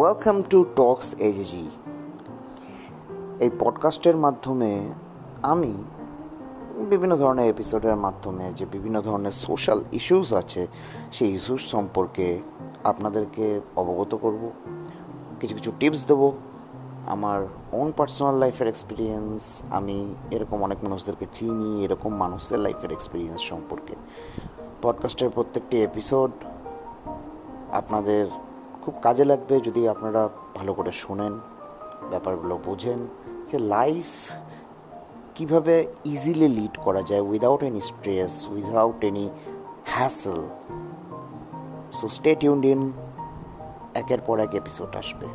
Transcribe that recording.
Welcome to টক্স এজিজি এই পডকাস্টের মাধ্যমে আমি বিভিন্ন ধরনের এপিসোডের মাধ্যমে যে বিভিন্ন ধরনের সোশ্যাল ইস্যুস আছে, সেই ইস্যুস সম্পর্কে আপনাদেরকে অবগত করব, কিছু কিছু টিপস দেবো। আমার ওন পার্সোনাল লাইফের এক্সপিরিয়েন্স আমি এরকম অনেক মানুষদেরকে চিনি, এরকম মানুষদের লাইফের এক্সপিরিয়েন্স সম্পর্কে। পডকাস্টের প্রত্যেকটি এপিসোড আপনাদের খুব কাজে লাগবে যদি আপনারা ভালো করে শোনেন, ব্যাপারগুলো বোঝেন যে লাইফ কীভাবে ইজিলি লিড করা যায় without any stress without any hassle so stay tuned একের পর এক এপিসোড আসবে।